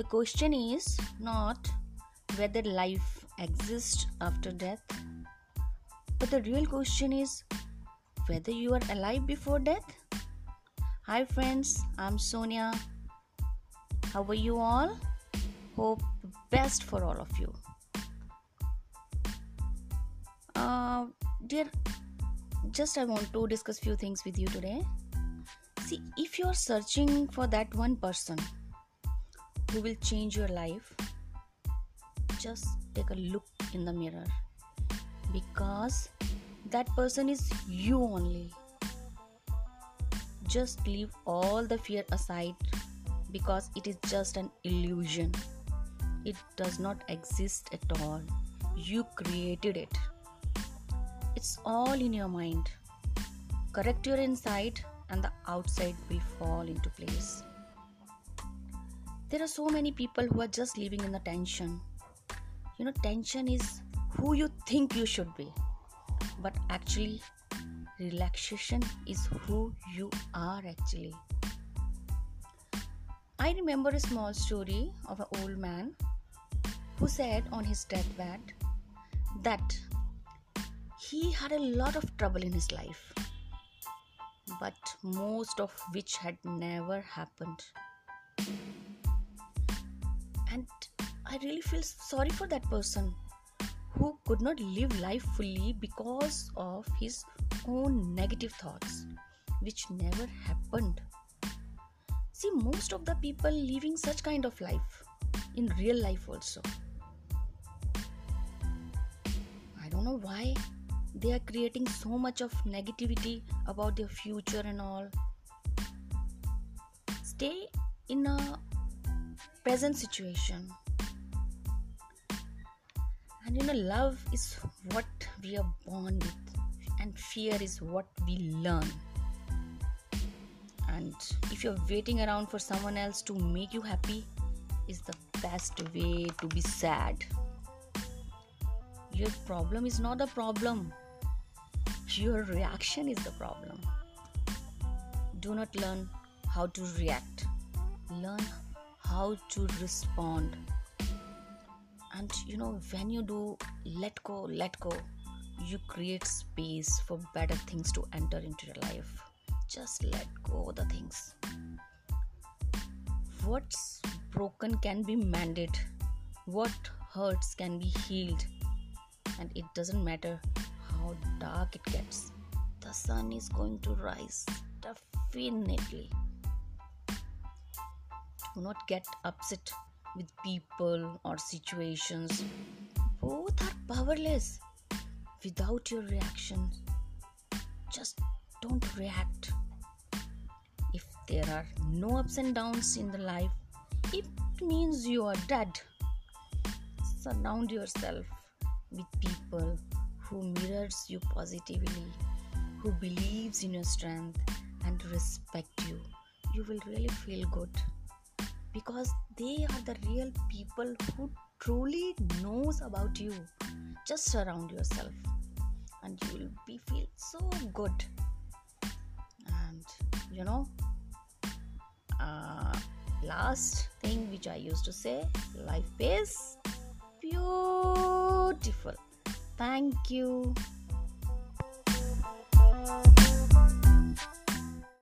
the question is not whether life exists after death, but the real question is whether you are alive before death. Hi, friends, I'm Sonia. How are you all? Hope best for all of you. Uh, dear, just I want to discuss few things with you today. See, if you are searching for that one person who will change your life, just take a look in the mirror because that person is you only. Just leave all the fear aside because it is just an illusion. It does not exist at all. You created it. It's all in your mind. Correct your inside, and the outside will fall into place. There are so many people who are just living in the tension. You know, tension is who you think you should be, but actually, relaxation is who you are actually. I remember a small story of an old man who said on his deathbed that he had a lot of trouble in his life, but most of which had never happened. And I really feel sorry for that person who could not live life fully because of his own negative thoughts, which never happened. See, most of the people living such kind of life in real life also. I don't know why they are creating so much of negativity about their future and all. Stay in a present situation. And you know love is what we are born with and fear is what we learn. And if you're waiting around for someone else to make you happy is the best way to be sad. Your problem is not the problem. Your reaction is the problem. Do not learn how to react. Learn how to respond. And you know when you do let go let go you create space for better things to enter into your life. Just let go of the things. What's broken can be mended. What hurts can be healed. And it doesn't matter how dark it gets. The sun is going to rise definitely do not get upset with people or situations. Both are powerless without your reaction. Just don't react. If there are no ups and downs in the life, it means you are dead. Surround yourself with people who mirrors you positively, who believes in your strength and respect you. You will really feel good because they are the real people who truly knows about you. Just surround yourself and you will be feel so good. And you know uh, last thing which i used to say life is beautiful. Thank you